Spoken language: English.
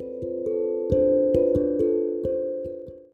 you.